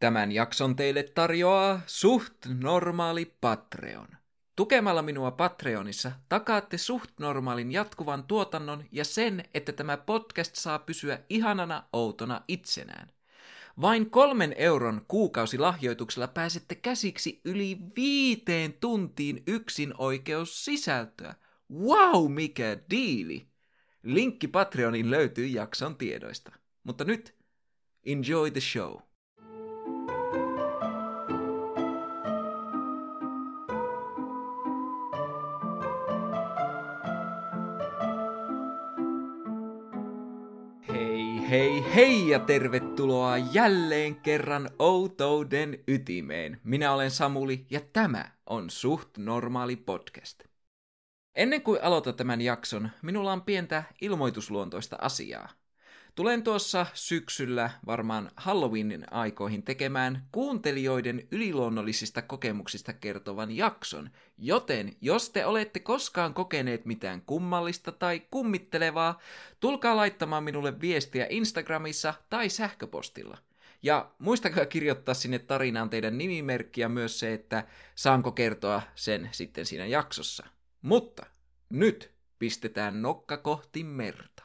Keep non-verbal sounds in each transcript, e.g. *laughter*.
Tämän jakson teille tarjoaa suht normaali Patreon. Tukemalla minua Patreonissa takaatte suht normaalin jatkuvan tuotannon ja sen, että tämä podcast saa pysyä ihanana outona itsenään. Vain kolmen euron kuukausilahjoituksella pääsette käsiksi yli viiteen tuntiin yksin oikeus sisältöä. Wow, mikä diili! Linkki Patreonin löytyy jakson tiedoista. Mutta nyt, enjoy the show. Hei, ja tervetuloa jälleen kerran Outouden ytimeen. Minä olen Samuli ja tämä on Suht Normaali Podcast. Ennen kuin aloitan tämän jakson, minulla on pientä ilmoitusluontoista asiaa. Tulen tuossa syksyllä varmaan Halloweenin aikoihin tekemään kuuntelijoiden yliluonnollisista kokemuksista kertovan jakson, joten jos te olette koskaan kokeneet mitään kummallista tai kummittelevaa, tulkaa laittamaan minulle viestiä Instagramissa tai sähköpostilla. Ja muistakaa kirjoittaa sinne tarinaan teidän nimimerkki ja myös se, että saanko kertoa sen sitten siinä jaksossa. Mutta nyt pistetään nokka kohti merta.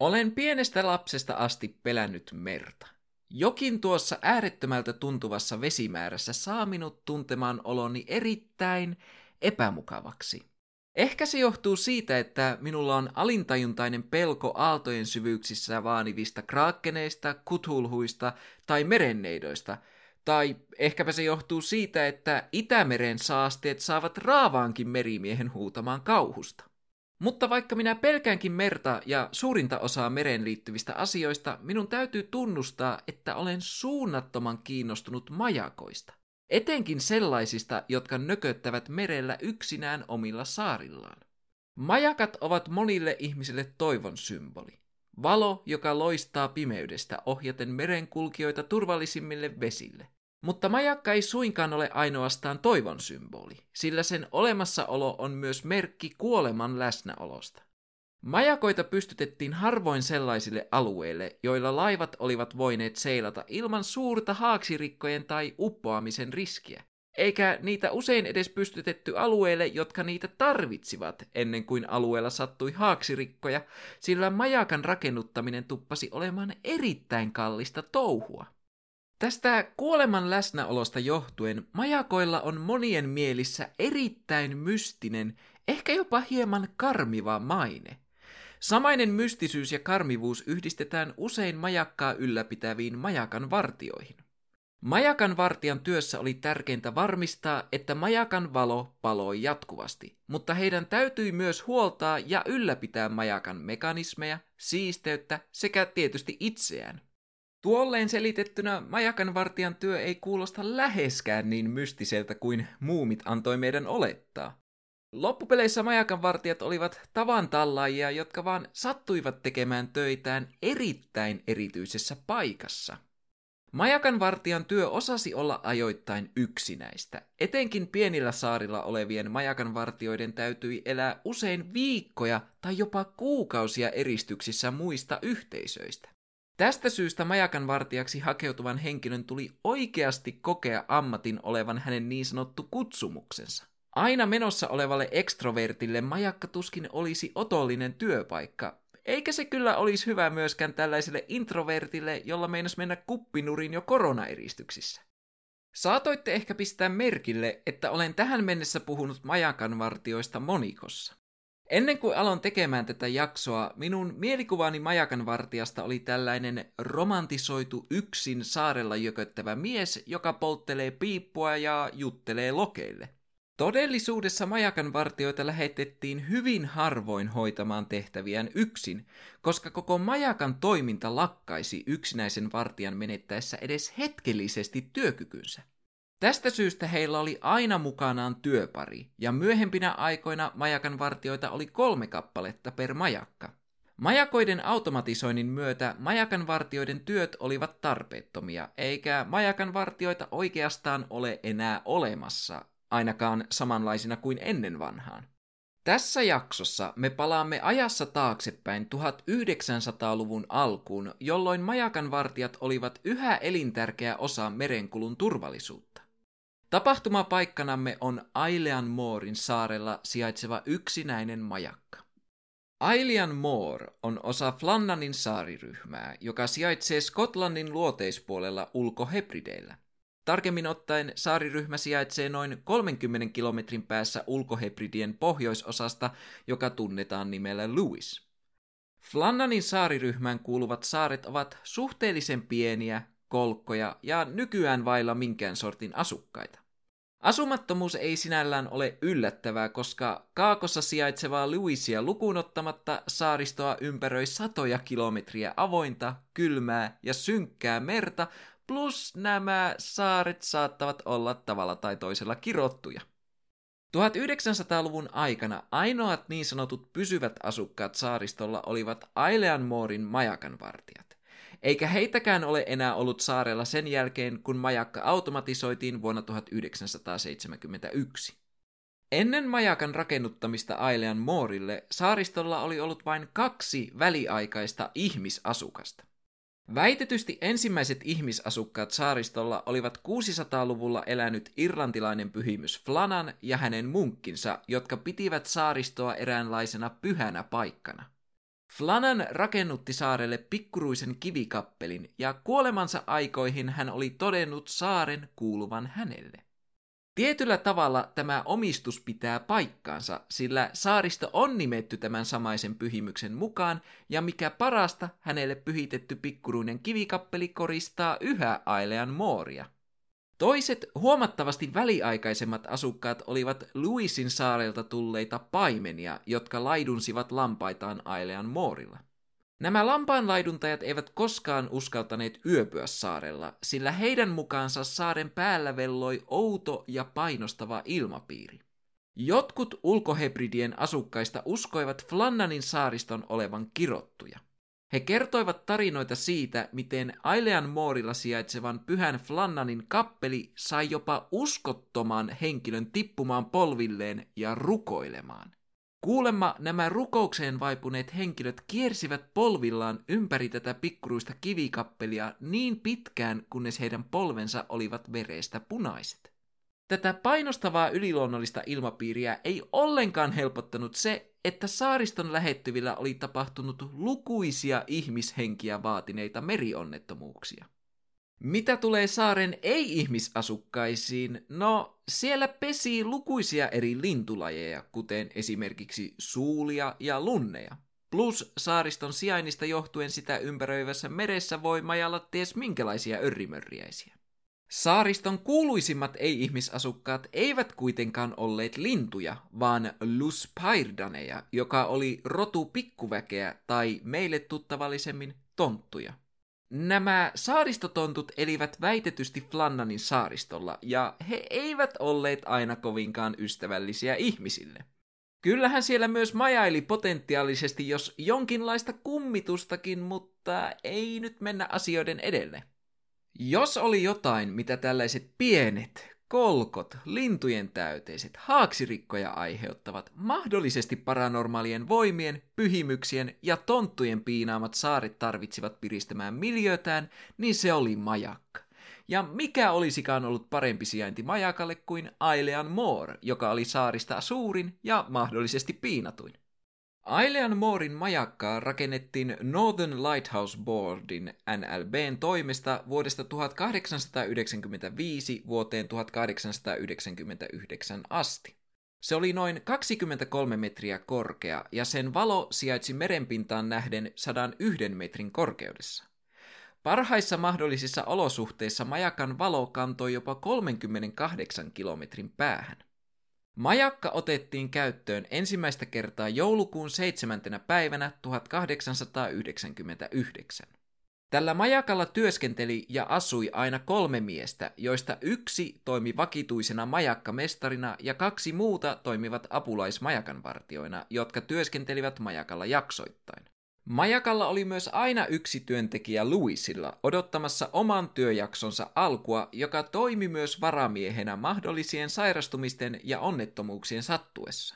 Olen pienestä lapsesta asti pelännyt merta. Jokin tuossa äärettömältä tuntuvassa vesimäärässä saa minut tuntemaan oloni erittäin epämukavaksi. Ehkä se johtuu siitä, että minulla on alintajuntainen pelko aaltojen syvyyksissä vaanivista kraakkeneista, kuthulhuista tai merenneidoista, tai ehkäpä se johtuu siitä, että Itämeren saasteet saavat raavaankin merimiehen huutamaan kauhusta. Mutta vaikka minä pelkäänkin merta ja suurinta osaa mereen liittyvistä asioista, minun täytyy tunnustaa, että olen suunnattoman kiinnostunut majakoista. Etenkin sellaisista, jotka nököttävät merellä yksinään omilla saarillaan. Majakat ovat monille ihmisille toivon symboli. Valo, joka loistaa pimeydestä ohjaten merenkulkijoita turvallisimmille vesille. Mutta majakka ei suinkaan ole ainoastaan toivon symboli, sillä sen olemassaolo on myös merkki kuoleman läsnäolosta. Majakoita pystytettiin harvoin sellaisille alueille, joilla laivat olivat voineet seilata ilman suurta haaksirikkojen tai uppoamisen riskiä, eikä niitä usein edes pystytetty alueille, jotka niitä tarvitsivat ennen kuin alueella sattui haaksirikkoja, sillä majakan rakennuttaminen tuppasi olemaan erittäin kallista touhua. Tästä kuoleman läsnäolosta johtuen majakoilla on monien mielissä erittäin mystinen, ehkä jopa hieman karmiva maine. Samainen mystisyys ja karmivuus yhdistetään usein majakkaa ylläpitäviin majakan vartioihin. Majakan vartijan työssä oli tärkeintä varmistaa, että majakan valo paloi jatkuvasti, mutta heidän täytyi myös huoltaa ja ylläpitää majakan mekanismeja, siisteyttä sekä tietysti itseään. Tuolleen selitettynä majakanvartijan työ ei kuulosta läheskään niin mystiseltä kuin muumit antoi meidän olettaa. Loppupeleissä majakanvartijat olivat tavan tallaajia, jotka vaan sattuivat tekemään töitään erittäin erityisessä paikassa. Majakanvartijan työ osasi olla ajoittain yksinäistä. Etenkin pienillä saarilla olevien majakanvartioiden täytyi elää usein viikkoja tai jopa kuukausia eristyksissä muista yhteisöistä. Tästä syystä majakan vartijaksi hakeutuvan henkilön tuli oikeasti kokea ammatin olevan hänen niin sanottu kutsumuksensa. Aina menossa olevalle ekstrovertille majakka tuskin olisi otollinen työpaikka, eikä se kyllä olisi hyvä myöskään tällaiselle introvertille, jolla meinas mennä kuppinurin jo koronaeristyksissä. Saatoitte ehkä pistää merkille, että olen tähän mennessä puhunut majakanvartioista monikossa. Ennen kuin aloin tekemään tätä jaksoa, minun mielikuvani majakan vartijasta oli tällainen romantisoitu yksin saarella jököttävä mies, joka polttelee piippua ja juttelee lokeille. Todellisuudessa majakan vartioita lähetettiin hyvin harvoin hoitamaan tehtäviään yksin, koska koko majakan toiminta lakkaisi yksinäisen vartijan menettäessä edes hetkellisesti työkykynsä. Tästä syystä heillä oli aina mukanaan työpari, ja myöhempinä aikoina majakan vartioita oli kolme kappaletta per majakka. Majakoiden automatisoinnin myötä majakan vartioiden työt olivat tarpeettomia, eikä majakan vartioita oikeastaan ole enää olemassa, ainakaan samanlaisina kuin ennen vanhaan. Tässä jaksossa me palaamme ajassa taaksepäin 1900-luvun alkuun, jolloin majakan vartijat olivat yhä elintärkeä osa merenkulun turvallisuutta. Tapahtumapaikkanamme on Ailean Moorin saarella sijaitseva yksinäinen majakka. Ailian Moor on osa Flannanin saariryhmää, joka sijaitsee Skotlannin luoteispuolella ulkohebrideillä. Tarkemmin ottaen saariryhmä sijaitsee noin 30 kilometrin päässä ulkohebridien pohjoisosasta, joka tunnetaan nimellä Lewis. Flannanin saariryhmään kuuluvat saaret ovat suhteellisen pieniä, kolkkoja ja nykyään vailla minkään sortin asukkaita. Asumattomuus ei sinällään ole yllättävää, koska kaakossa sijaitsevaa Lewisia lukuun ottamatta saaristoa ympäröi satoja kilometriä avointa, kylmää ja synkkää merta, plus nämä saaret saattavat olla tavalla tai toisella kirottuja. 1900-luvun aikana ainoat niin sanotut pysyvät asukkaat saaristolla olivat Aileanmoorin majakanvartijat. Eikä heitäkään ole enää ollut saarella sen jälkeen, kun majakka automatisoitiin vuonna 1971. Ennen majakan rakennuttamista Ailean Moorille saaristolla oli ollut vain kaksi väliaikaista ihmisasukasta. Väitetysti ensimmäiset ihmisasukkaat saaristolla olivat 600-luvulla elänyt irlantilainen pyhimys Flanan ja hänen munkkinsa, jotka pitivät saaristoa eräänlaisena pyhänä paikkana. Flanan rakennutti saarelle pikkuruisen kivikappelin ja kuolemansa aikoihin hän oli todennut saaren kuuluvan hänelle. Tietyllä tavalla tämä omistus pitää paikkaansa, sillä saaristo on nimetty tämän samaisen pyhimyksen mukaan, ja mikä parasta, hänelle pyhitetty pikkuruinen kivikappeli koristaa yhä Ailean mooria. Toiset huomattavasti väliaikaisemmat asukkaat olivat Louisin saarelta tulleita paimenia, jotka laidunsivat lampaitaan Ailean moorilla. Nämä lampaanlaiduntajat eivät koskaan uskaltaneet yöpyä saarella, sillä heidän mukaansa saaren päällä velloi outo ja painostava ilmapiiri. Jotkut ulkohebridien asukkaista uskoivat Flannanin saariston olevan kirottuja. He kertoivat tarinoita siitä, miten Ailean moorilla sijaitsevan pyhän Flannanin kappeli sai jopa uskottoman henkilön tippumaan polvilleen ja rukoilemaan. Kuulemma nämä rukoukseen vaipuneet henkilöt kiersivät polvillaan ympäri tätä pikkuruista kivikappelia niin pitkään, kunnes heidän polvensa olivat verestä punaiset. Tätä painostavaa yliluonnollista ilmapiiriä ei ollenkaan helpottanut se, että saariston lähettyvillä oli tapahtunut lukuisia ihmishenkiä vaatineita merionnettomuuksia. Mitä tulee saaren ei-ihmisasukkaisiin, no siellä pesi lukuisia eri lintulajeja, kuten esimerkiksi suulia ja lunneja. Plus saariston sijainnista johtuen sitä ympäröivässä meressä voi majalla ties minkälaisia örrimörriäisiä. Saariston kuuluisimmat ei-ihmisasukkaat eivät kuitenkaan olleet lintuja, vaan luspirdaneja, joka oli rotu pikkuväkeä tai meille tuttavallisemmin tonttuja. Nämä saaristotontut elivät väitetysti Flannanin saaristolla, ja he eivät olleet aina kovinkaan ystävällisiä ihmisille. Kyllähän siellä myös majaili potentiaalisesti jos jonkinlaista kummitustakin, mutta ei nyt mennä asioiden edelle. Jos oli jotain, mitä tällaiset pienet, kolkot, lintujen täyteiset, haaksirikkoja aiheuttavat, mahdollisesti paranormaalien voimien, pyhimyksien ja tonttujen piinaamat saaret tarvitsivat piristämään miljötään, niin se oli majakka. Ja mikä olisikaan ollut parempi sijainti majakalle kuin Ailean Moor, joka oli saarista suurin ja mahdollisesti piinatuin. Ailean Moorin majakkaa rakennettiin Northern Lighthouse Boardin NLBn toimesta vuodesta 1895 vuoteen 1899 asti. Se oli noin 23 metriä korkea ja sen valo sijaitsi merenpintaan nähden 101 metrin korkeudessa. Parhaissa mahdollisissa olosuhteissa majakan valo kantoi jopa 38 kilometrin päähän. Majakka otettiin käyttöön ensimmäistä kertaa joulukuun 7. päivänä 1899. Tällä majakalla työskenteli ja asui aina kolme miestä, joista yksi toimi vakituisena majakkamestarina ja kaksi muuta toimivat apulaismajakanvartioina, jotka työskentelivät majakalla jaksoittain. Majakalla oli myös aina yksi työntekijä Louisilla odottamassa oman työjaksonsa alkua, joka toimi myös varamiehenä mahdollisien sairastumisten ja onnettomuuksien sattuessa.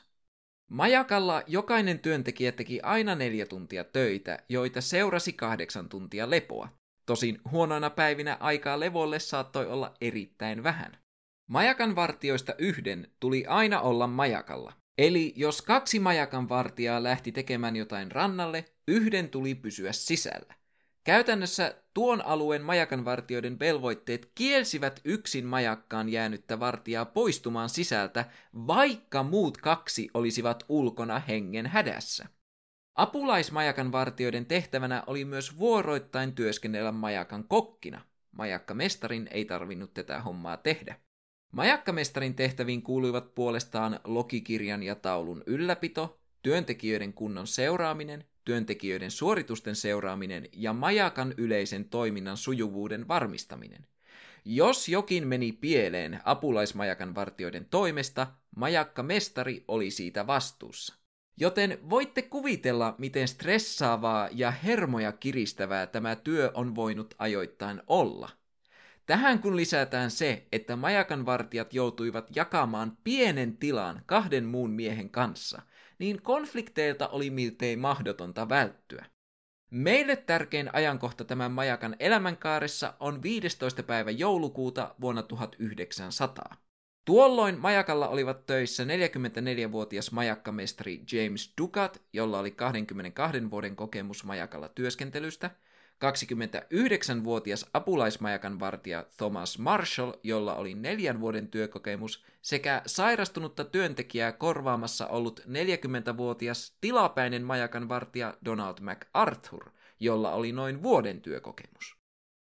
Majakalla jokainen työntekijä teki aina neljä tuntia töitä, joita seurasi kahdeksan tuntia lepoa. Tosin huonoina päivinä aikaa levolle saattoi olla erittäin vähän. Majakan vartioista yhden tuli aina olla majakalla. Eli jos kaksi majakan vartijaa lähti tekemään jotain rannalle, yhden tuli pysyä sisällä. Käytännössä tuon alueen majakanvartijoiden velvoitteet kielsivät yksin majakkaan jäänyttä vartijaa poistumaan sisältä, vaikka muut kaksi olisivat ulkona hengen hädässä. Apulaismajakan vartijoiden tehtävänä oli myös vuoroittain työskennellä majakan kokkina. Majakkamestarin ei tarvinnut tätä hommaa tehdä. Majakkamestarin tehtäviin kuuluivat puolestaan logikirjan ja taulun ylläpito, työntekijöiden kunnon seuraaminen, työntekijöiden suoritusten seuraaminen ja majakan yleisen toiminnan sujuvuuden varmistaminen. Jos jokin meni pieleen apulaismajakan vartioiden toimesta, majakkamestari oli siitä vastuussa. Joten voitte kuvitella, miten stressaavaa ja hermoja kiristävää tämä työ on voinut ajoittain olla – Tähän kun lisätään se, että majakan vartijat joutuivat jakamaan pienen tilan kahden muun miehen kanssa, niin konflikteilta oli miltei mahdotonta välttyä. Meille tärkein ajankohta tämän majakan elämänkaaressa on 15. päivä joulukuuta vuonna 1900. Tuolloin majakalla olivat töissä 44-vuotias majakkamestari James Ducat, jolla oli 22 vuoden kokemus majakalla työskentelystä – 29-vuotias apulaismajakan vartija Thomas Marshall, jolla oli neljän vuoden työkokemus, sekä sairastunutta työntekijää korvaamassa ollut 40-vuotias tilapäinen majakan vartija Donald MacArthur, jolla oli noin vuoden työkokemus.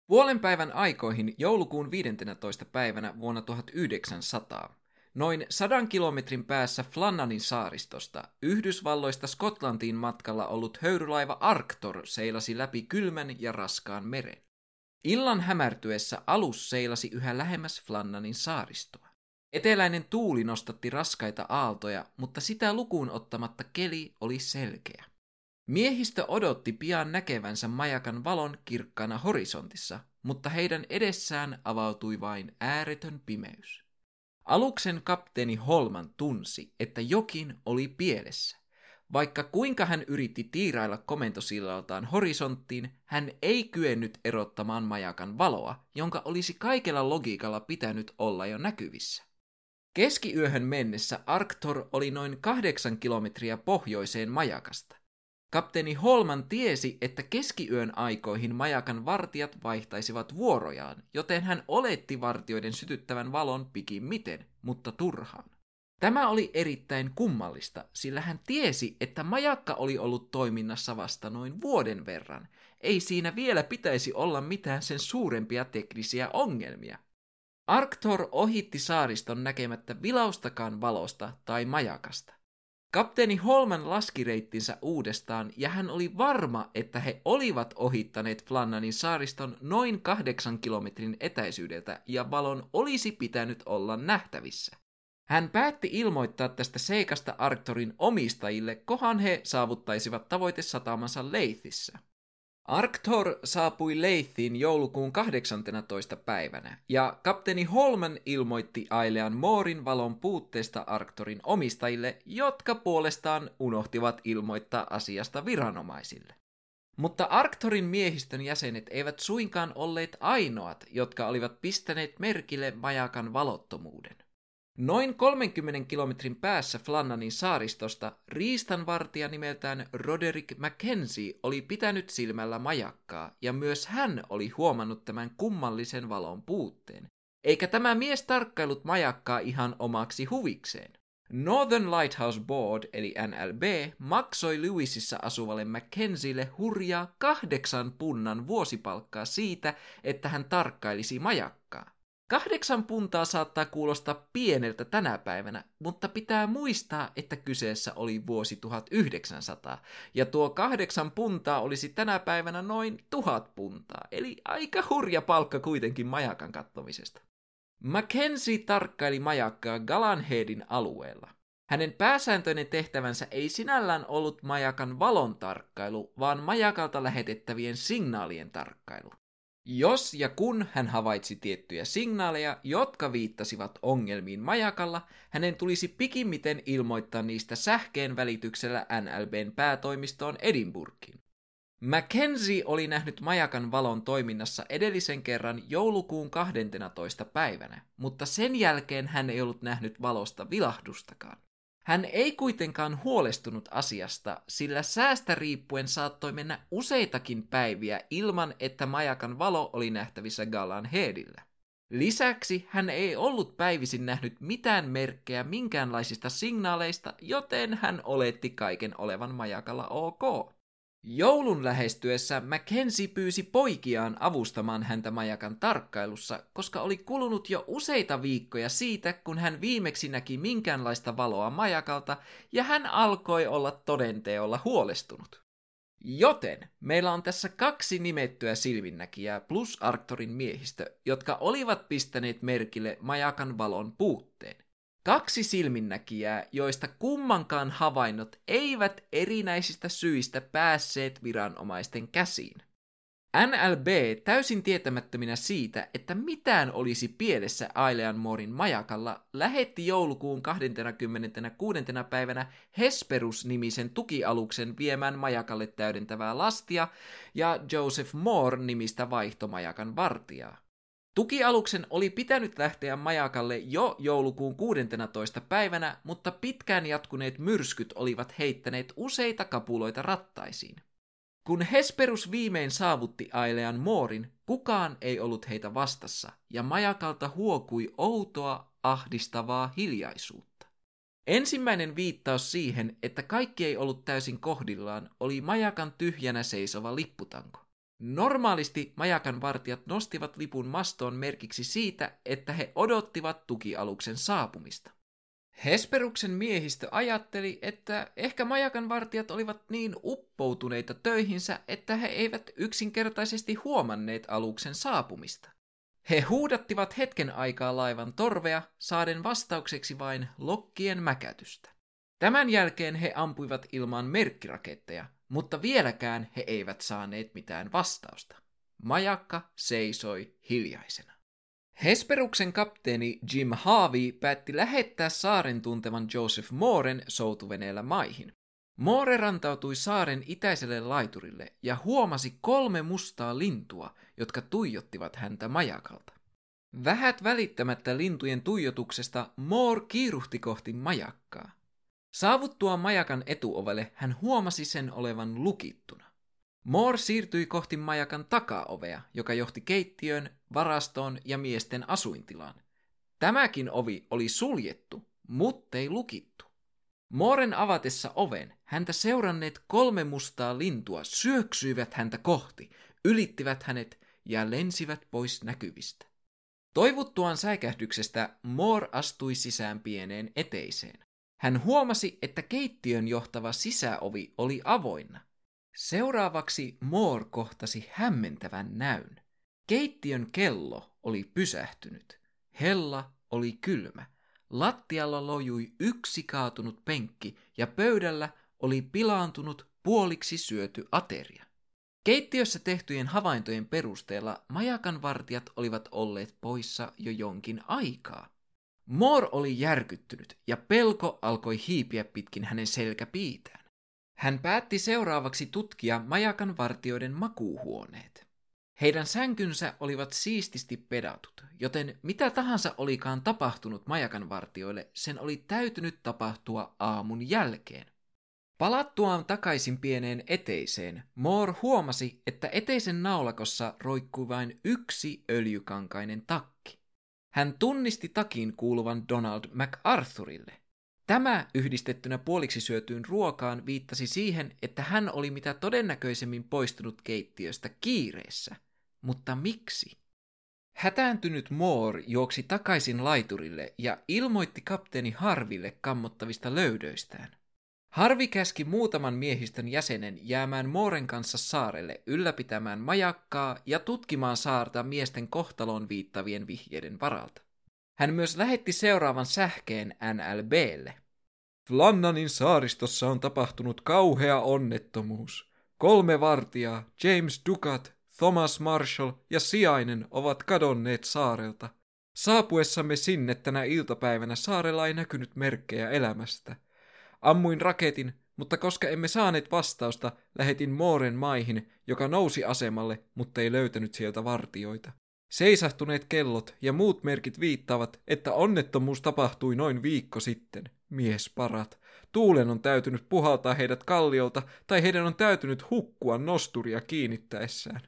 Puolen päivän aikoihin joulukuun 15. päivänä vuonna 1900 Noin sadan kilometrin päässä Flannanin saaristosta Yhdysvalloista Skotlantiin matkalla ollut höyrylaiva Arctor seilasi läpi kylmän ja raskaan meren. Illan hämärtyessä alus seilasi yhä lähemmäs Flannanin saaristoa. Eteläinen tuuli nostatti raskaita aaltoja, mutta sitä lukuun ottamatta keli oli selkeä. Miehistö odotti pian näkevänsä majakan valon kirkkaana horisontissa, mutta heidän edessään avautui vain ääretön pimeys. Aluksen kapteeni Holman tunsi, että jokin oli pielessä. Vaikka kuinka hän yritti tiirailla komentosillaltaan horisonttiin, hän ei kyennyt erottamaan majakan valoa, jonka olisi kaikella logiikalla pitänyt olla jo näkyvissä. Keskiyöhön mennessä Arctor oli noin kahdeksan kilometriä pohjoiseen majakasta. Kapteeni Holman tiesi, että keskiyön aikoihin majakan vartijat vaihtaisivat vuorojaan, joten hän oletti vartioiden sytyttävän valon pikimmiten, mutta turhaan. Tämä oli erittäin kummallista, sillä hän tiesi, että majakka oli ollut toiminnassa vasta noin vuoden verran. Ei siinä vielä pitäisi olla mitään sen suurempia teknisiä ongelmia. Arctor ohitti saariston näkemättä vilaustakaan valosta tai majakasta. Kapteeni Holman laski reittinsä uudestaan ja hän oli varma, että he olivat ohittaneet Flannanin saariston noin kahdeksan kilometrin etäisyydeltä ja valon olisi pitänyt olla nähtävissä. Hän päätti ilmoittaa tästä seikasta Arctorin omistajille, kohan he saavuttaisivat tavoitesatamansa Leithissä. Arctor saapui Leithiin joulukuun 18. päivänä, ja kapteeni Holman ilmoitti Ailean Moorin valon puutteesta Arctorin omistajille, jotka puolestaan unohtivat ilmoittaa asiasta viranomaisille. Mutta Arctorin miehistön jäsenet eivät suinkaan olleet ainoat, jotka olivat pistäneet merkille majakan valottomuuden. Noin 30 kilometrin päässä Flannanin saaristosta riistanvartija nimeltään Roderick Mackenzie oli pitänyt silmällä majakkaa, ja myös hän oli huomannut tämän kummallisen valon puutteen. Eikä tämä mies tarkkailut majakkaa ihan omaksi huvikseen. Northern Lighthouse Board eli NLB maksoi Lewisissa asuvalle Mackenzielle hurjaa kahdeksan punnan vuosipalkkaa siitä, että hän tarkkailisi majakkaa. Kahdeksan puntaa saattaa kuulostaa pieneltä tänä päivänä, mutta pitää muistaa, että kyseessä oli vuosi 1900, ja tuo kahdeksan puntaa olisi tänä päivänä noin tuhat puntaa, eli aika hurja palkka kuitenkin majakan kattomisesta. Mackenzie tarkkaili majakkaa Galanheadin alueella. Hänen pääsääntöinen tehtävänsä ei sinällään ollut majakan valon tarkkailu, vaan majakalta lähetettävien signaalien tarkkailu. Jos ja kun hän havaitsi tiettyjä signaaleja, jotka viittasivat ongelmiin majakalla, hänen tulisi pikimmiten ilmoittaa niistä sähkeen välityksellä NLBn päätoimistoon Edinburghiin. Mackenzie oli nähnyt majakan valon toiminnassa edellisen kerran joulukuun 12. päivänä, mutta sen jälkeen hän ei ollut nähnyt valosta vilahdustakaan. Hän ei kuitenkaan huolestunut asiasta, sillä säästä riippuen saattoi mennä useitakin päiviä ilman, että majakan valo oli nähtävissä Galan Headillä. Lisäksi hän ei ollut päivisin nähnyt mitään merkkejä minkäänlaisista signaaleista, joten hän oletti kaiken olevan majakalla ok. Joulun lähestyessä Mackenzie pyysi poikiaan avustamaan häntä majakan tarkkailussa, koska oli kulunut jo useita viikkoja siitä, kun hän viimeksi näki minkäänlaista valoa majakalta, ja hän alkoi olla todenteolla huolestunut. Joten meillä on tässä kaksi nimettyä silminnäkijää plus Arctorin miehistö, jotka olivat pistäneet merkille majakan valon puutteen. Kaksi silminnäkijää, joista kummankaan havainnot eivät erinäisistä syistä päässeet viranomaisten käsiin. NLB täysin tietämättöminä siitä, että mitään olisi pielessä Aileanmorin majakalla, lähetti joulukuun 26. päivänä Hesperus-nimisen tukialuksen viemään majakalle täydentävää lastia ja Joseph Moore-nimistä vaihtomajakan vartijaa. Tukialuksen oli pitänyt lähteä majakalle jo joulukuun 16. päivänä, mutta pitkään jatkuneet myrskyt olivat heittäneet useita kapuloita rattaisiin. Kun Hesperus viimein saavutti Ailean Moorin, kukaan ei ollut heitä vastassa, ja majakalta huokui outoa, ahdistavaa hiljaisuutta. Ensimmäinen viittaus siihen, että kaikki ei ollut täysin kohdillaan, oli majakan tyhjänä seisova lipputanko. Normaalisti majakan vartijat nostivat lipun mastoon merkiksi siitä, että he odottivat tukialuksen saapumista. Hesperuksen miehistö ajatteli, että ehkä majakan vartijat olivat niin uppoutuneita töihinsä, että he eivät yksinkertaisesti huomanneet aluksen saapumista. He huudattivat hetken aikaa laivan torvea, saaden vastaukseksi vain lokkien mäkätystä. Tämän jälkeen he ampuivat ilmaan merkkiraketteja, mutta vieläkään he eivät saaneet mitään vastausta. Majakka seisoi hiljaisena. Hesperuksen kapteeni Jim Harvey päätti lähettää saaren tuntevan Joseph Mooren soutuveneellä maihin. Moore rantautui saaren itäiselle laiturille ja huomasi kolme mustaa lintua, jotka tuijottivat häntä majakalta. Vähät välittämättä lintujen tuijotuksesta Moore kiiruhti kohti majakkaa. Saavuttua majakan etuovelle hän huomasi sen olevan lukittuna. Moore siirtyi kohti majakan takaovea, joka johti keittiön, varastoon ja miesten asuintilaan. Tämäkin ovi oli suljettu, muttei lukittu. Mooren avatessa oven häntä seuranneet kolme mustaa lintua syöksyivät häntä kohti, ylittivät hänet ja lensivät pois näkyvistä. Toivuttuaan säikähdyksestä Moore astui sisään pieneen eteiseen. Hän huomasi, että keittiön johtava sisäovi oli avoinna. Seuraavaksi Moore kohtasi hämmentävän näyn. Keittiön kello oli pysähtynyt. Hella oli kylmä. Lattialla lojui yksi kaatunut penkki ja pöydällä oli pilaantunut puoliksi syöty ateria. Keittiössä tehtyjen havaintojen perusteella majakan vartijat olivat olleet poissa jo jonkin aikaa. Moore oli järkyttynyt ja pelko alkoi hiipiä pitkin hänen selkäpiitään. Hän päätti seuraavaksi tutkia majakan vartioiden makuuhuoneet. Heidän sänkynsä olivat siististi pedatut, joten mitä tahansa olikaan tapahtunut majakan vartioille, sen oli täytynyt tapahtua aamun jälkeen. Palattuaan takaisin pieneen eteiseen, Moore huomasi, että eteisen naulakossa roikkui vain yksi öljykankainen takki. Hän tunnisti takin kuuluvan Donald MacArthurille. Tämä yhdistettynä puoliksi syötyyn ruokaan viittasi siihen, että hän oli mitä todennäköisemmin poistunut keittiöstä kiireessä. Mutta miksi? Hätääntynyt Moore juoksi takaisin laiturille ja ilmoitti kapteeni Harville kammottavista löydöistään. Harvi käski muutaman miehistön jäsenen jäämään Mooren kanssa saarelle ylläpitämään majakkaa ja tutkimaan saarta miesten kohtaloon viittavien vihjeiden varalta. Hän myös lähetti seuraavan sähkeen NLBlle. Flannanin saaristossa on tapahtunut kauhea onnettomuus. Kolme vartijaa, James Ducat, Thomas Marshall ja sijainen ovat kadonneet saarelta. Saapuessamme sinne tänä iltapäivänä saarella ei näkynyt merkkejä elämästä. Ammuin raketin, mutta koska emme saaneet vastausta, lähetin Mooren maihin, joka nousi asemalle, mutta ei löytänyt sieltä vartioita. Seisahtuneet kellot ja muut merkit viittaavat, että onnettomuus tapahtui noin viikko sitten. Mies parat. Tuulen on täytynyt puhaltaa heidät kalliolta, tai heidän on täytynyt hukkua nosturia kiinnittäessään.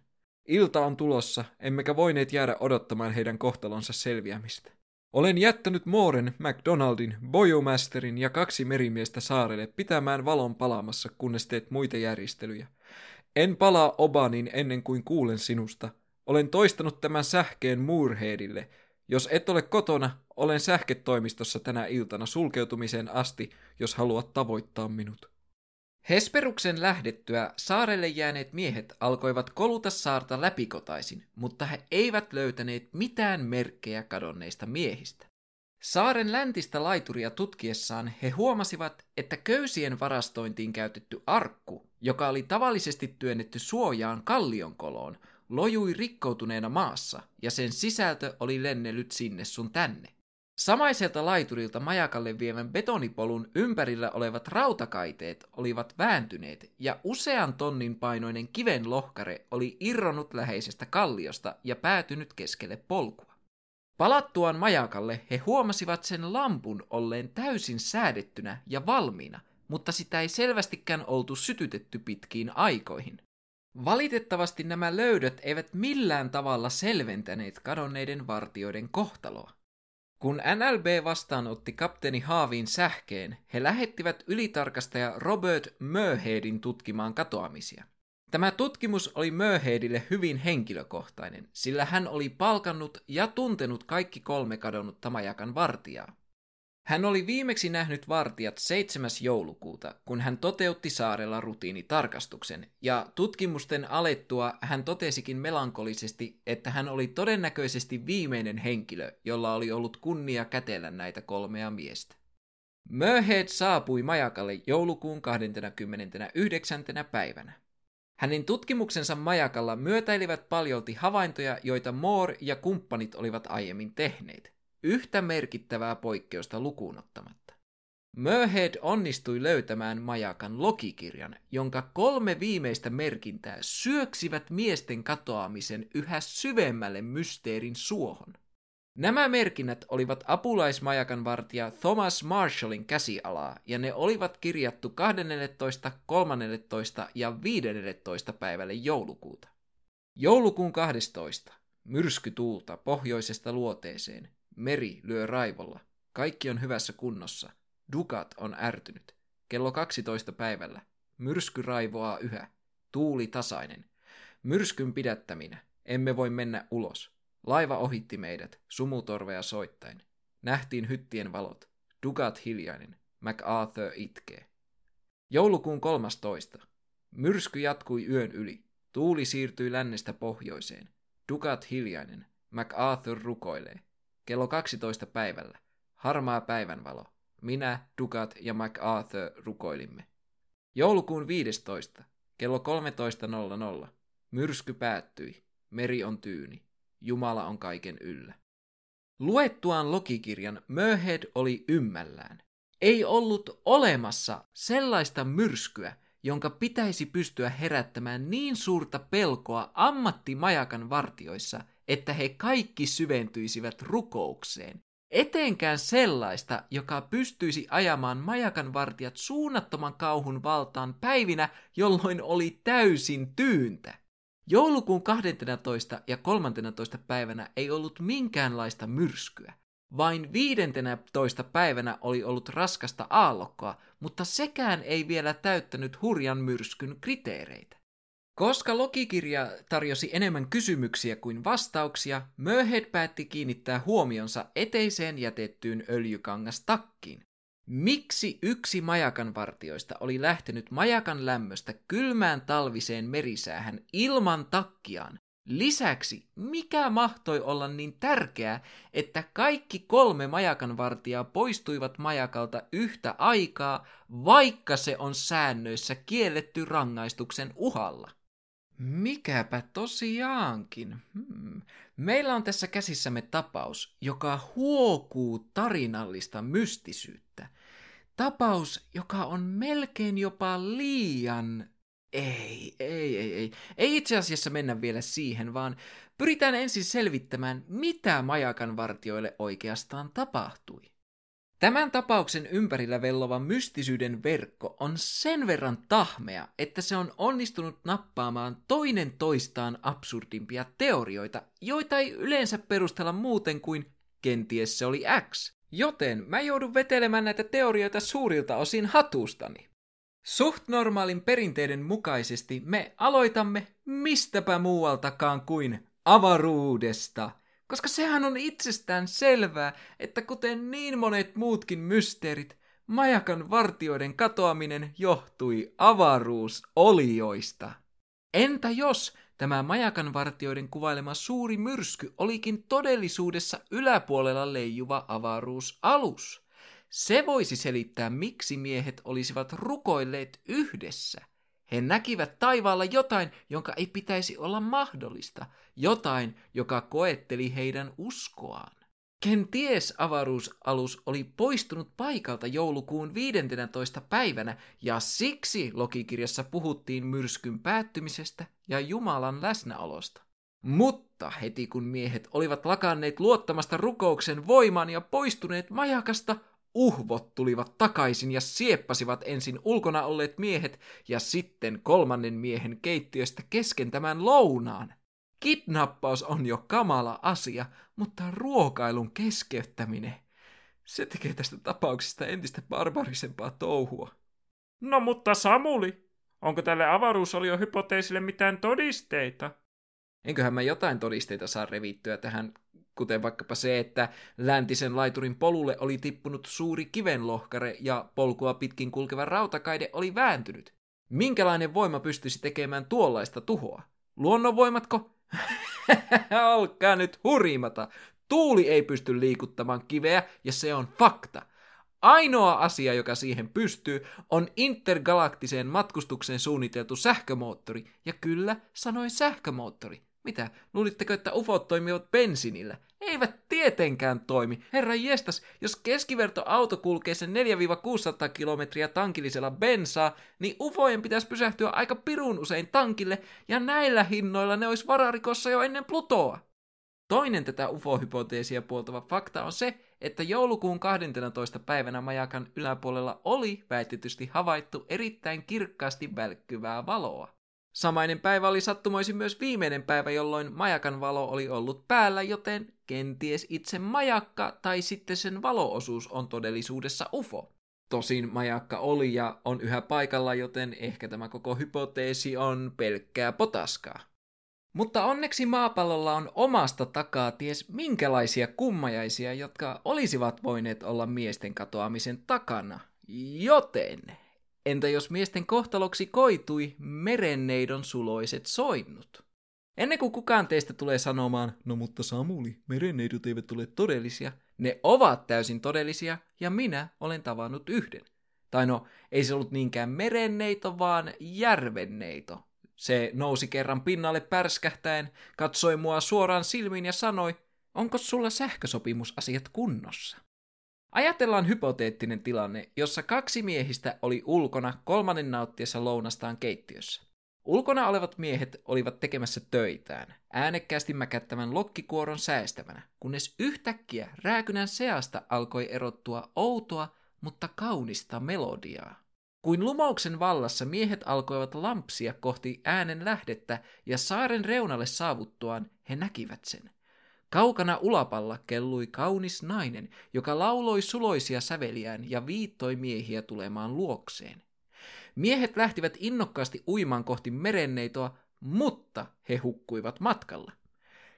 Ilta on tulossa, emmekä voineet jäädä odottamaan heidän kohtalonsa selviämistä. Olen jättänyt Mooren, McDonaldin, Bojomasterin ja kaksi merimiestä saarelle pitämään valon palaamassa, kunnes teet muita järjestelyjä. En palaa Obanin ennen kuin kuulen sinusta. Olen toistanut tämän sähkeen Moorheadille. Jos et ole kotona, olen sähketoimistossa tänä iltana sulkeutumiseen asti, jos haluat tavoittaa minut. Hesperuksen lähdettyä saarelle jääneet miehet alkoivat koluta saarta läpikotaisin, mutta he eivät löytäneet mitään merkkejä kadonneista miehistä. Saaren läntistä laituria tutkiessaan he huomasivat, että köysien varastointiin käytetty arkku, joka oli tavallisesti työnnetty suojaan kallionkoloon, lojui rikkoutuneena maassa, ja sen sisältö oli lennellyt sinne sun tänne. Samaiselta laiturilta majakalle vievän betonipolun ympärillä olevat rautakaiteet olivat vääntyneet ja usean tonnin painoinen kiven lohkare oli irronnut läheisestä kalliosta ja päätynyt keskelle polkua. Palattuaan majakalle he huomasivat sen lampun olleen täysin säädettynä ja valmiina, mutta sitä ei selvästikään oltu sytytetty pitkiin aikoihin. Valitettavasti nämä löydöt eivät millään tavalla selventäneet kadonneiden vartioiden kohtaloa. Kun NLB vastaanotti kapteeni Haavin sähkeen, he lähettivät ylitarkastaja Robert Möheedin tutkimaan katoamisia. Tämä tutkimus oli Möheedille hyvin henkilökohtainen, sillä hän oli palkannut ja tuntenut kaikki kolme kadonnutta majakan vartijaa. Hän oli viimeksi nähnyt vartijat 7. joulukuuta, kun hän toteutti saarella rutiinitarkastuksen, ja tutkimusten alettua hän totesikin melankolisesti, että hän oli todennäköisesti viimeinen henkilö, jolla oli ollut kunnia kätellä näitä kolmea miestä. Möhead saapui majakalle joulukuun 29. päivänä. Hänen tutkimuksensa majakalla myötäilivät paljolti havaintoja, joita Moore ja kumppanit olivat aiemmin tehneet yhtä merkittävää poikkeusta lukuun ottamatta. Möhead onnistui löytämään majakan logikirjan, jonka kolme viimeistä merkintää syöksivät miesten katoamisen yhä syvemmälle mysteerin suohon. Nämä merkinnät olivat apulaismajakan vartija Thomas Marshallin käsialaa, ja ne olivat kirjattu 12., 13. ja 15. päivälle joulukuuta. Joulukuun 12. Myrskytuulta pohjoisesta luoteeseen. Meri lyö raivolla. Kaikki on hyvässä kunnossa. Dukat on ärtynyt. Kello 12 päivällä. Myrsky raivoaa yhä. Tuuli tasainen. Myrskyn pidättäminä. Emme voi mennä ulos. Laiva ohitti meidät, sumutorveja soittain. Nähtiin hyttien valot. Dugat hiljainen. MacArthur itkee. Joulukuun 13. Myrsky jatkui yön yli. Tuuli siirtyi lännestä pohjoiseen. Dugat hiljainen. MacArthur rukoilee. Kello 12 päivällä. Harmaa päivänvalo. Minä, Dukat ja MacArthur rukoilimme. Joulukuun 15. Kello 13.00. Myrsky päättyi. Meri on tyyni. Jumala on kaiken yllä. Luettuaan logikirjan Möhed oli ymmällään. Ei ollut olemassa sellaista myrskyä, jonka pitäisi pystyä herättämään niin suurta pelkoa ammattimajakan vartioissa – että he kaikki syventyisivät rukoukseen. Etenkään sellaista, joka pystyisi ajamaan majakan vartijat suunnattoman kauhun valtaan päivinä, jolloin oli täysin tyyntä. Joulukuun 12. ja 13. päivänä ei ollut minkäänlaista myrskyä. Vain 15. päivänä oli ollut raskasta aallokkoa, mutta sekään ei vielä täyttänyt hurjan myrskyn kriteereitä. Koska logikirja tarjosi enemmän kysymyksiä kuin vastauksia, Möhed päätti kiinnittää huomionsa eteiseen jätettyyn öljykangastakkiin. Miksi yksi majakan vartioista oli lähtenyt majakan lämmöstä kylmään talviseen merisäähän ilman takkiaan? Lisäksi, mikä mahtoi olla niin tärkeää, että kaikki kolme majakan vartijaa poistuivat majakalta yhtä aikaa, vaikka se on säännöissä kielletty rangaistuksen uhalla? Mikäpä tosiaankin. Hmm. Meillä on tässä käsissämme tapaus, joka huokuu tarinallista mystisyyttä. Tapaus, joka on melkein jopa liian... Ei, ei, ei, ei. Ei itse asiassa mennä vielä siihen, vaan pyritään ensin selvittämään, mitä majakan vartioille oikeastaan tapahtui. Tämän tapauksen ympärillä vellova mystisyyden verkko on sen verran tahmea, että se on onnistunut nappaamaan toinen toistaan absurdimpia teorioita, joita ei yleensä perustella muuten kuin kenties se oli X. Joten mä joudun vetelemään näitä teorioita suurilta osin hatustani. Suht normaalin perinteiden mukaisesti me aloitamme mistäpä muualtakaan kuin avaruudesta – koska sehän on itsestään selvää, että kuten niin monet muutkin mysteerit, majakan vartioiden katoaminen johtui avaruusolioista. Entä jos tämä majakan vartioiden kuvailema suuri myrsky olikin todellisuudessa yläpuolella leijuva avaruusalus? Se voisi selittää, miksi miehet olisivat rukoilleet yhdessä – he näkivät taivaalla jotain, jonka ei pitäisi olla mahdollista, jotain, joka koetteli heidän uskoaan. Kenties avaruusalus oli poistunut paikalta joulukuun 15. päivänä, ja siksi Lokikirjassa puhuttiin myrskyn päättymisestä ja Jumalan läsnäolosta. Mutta heti kun miehet olivat lakanneet luottamasta rukouksen voimaan ja poistuneet majakasta, uhvot tulivat takaisin ja sieppasivat ensin ulkona olleet miehet ja sitten kolmannen miehen keittiöstä kesken tämän lounaan. Kidnappaus on jo kamala asia, mutta ruokailun keskeyttäminen, se tekee tästä tapauksesta entistä barbarisempaa touhua. No mutta Samuli, onko tälle avaruusoliohypoteesille mitään todisteita? Enköhän mä jotain todisteita saa revittyä tähän kuten vaikkapa se, että läntisen laiturin polulle oli tippunut suuri kivenlohkare ja polkua pitkin kulkeva rautakaide oli vääntynyt. Minkälainen voima pystyisi tekemään tuollaista tuhoa? Luonnonvoimatko? *laughs* Alkaa nyt hurimata. Tuuli ei pysty liikuttamaan kiveä, ja se on fakta. Ainoa asia, joka siihen pystyy, on intergalaktiseen matkustukseen suunniteltu sähkömoottori. Ja kyllä, sanoin sähkömoottori. Mitä? Luulitteko, että ufot toimivat bensinillä? Eivät tietenkään toimi. Herra jestas, jos keskivertoauto kulkee sen 4-600 kilometriä tankillisella bensaa, niin ufojen pitäisi pysähtyä aika pirun usein tankille, ja näillä hinnoilla ne olisi vararikossa jo ennen Plutoa. Toinen tätä UFO-hypoteesia puoltava fakta on se, että joulukuun 12. päivänä majakan yläpuolella oli väitetysti havaittu erittäin kirkkaasti välkkyvää valoa. Samainen päivä oli sattumoisin myös viimeinen päivä, jolloin majakan valo oli ollut päällä, joten kenties itse majakka tai sitten sen valoosuus on todellisuudessa UFO. Tosin majakka oli ja on yhä paikalla, joten ehkä tämä koko hypoteesi on pelkkää potaskaa. Mutta onneksi maapallolla on omasta takaa ties minkälaisia kummajaisia, jotka olisivat voineet olla miesten katoamisen takana. Joten Entä jos miesten kohtaloksi koitui merenneidon suloiset soinnut? Ennen kuin kukaan teistä tulee sanomaan, no mutta Samuli, merenneidot eivät ole todellisia, ne ovat täysin todellisia ja minä olen tavannut yhden. Tai no, ei se ollut niinkään merenneito, vaan järvenneito. Se nousi kerran pinnalle pärskähtäen, katsoi mua suoraan silmiin ja sanoi, onko sulla sähkösopimusasiat kunnossa? Ajatellaan hypoteettinen tilanne, jossa kaksi miehistä oli ulkona kolmannen nauttiessa lounastaan keittiössä. Ulkona olevat miehet olivat tekemässä töitään, äänekkäästi mäkättävän lokkikuoron säästävänä, kunnes yhtäkkiä rääkynän seasta alkoi erottua outoa, mutta kaunista melodiaa. Kuin lumouksen vallassa miehet alkoivat lampsia kohti äänen lähdettä ja saaren reunalle saavuttuaan he näkivät sen. Kaukana ulapalla kellui kaunis nainen, joka lauloi suloisia säveliään ja viittoi miehiä tulemaan luokseen. Miehet lähtivät innokkaasti uimaan kohti merenneitoa, mutta he hukkuivat matkalla.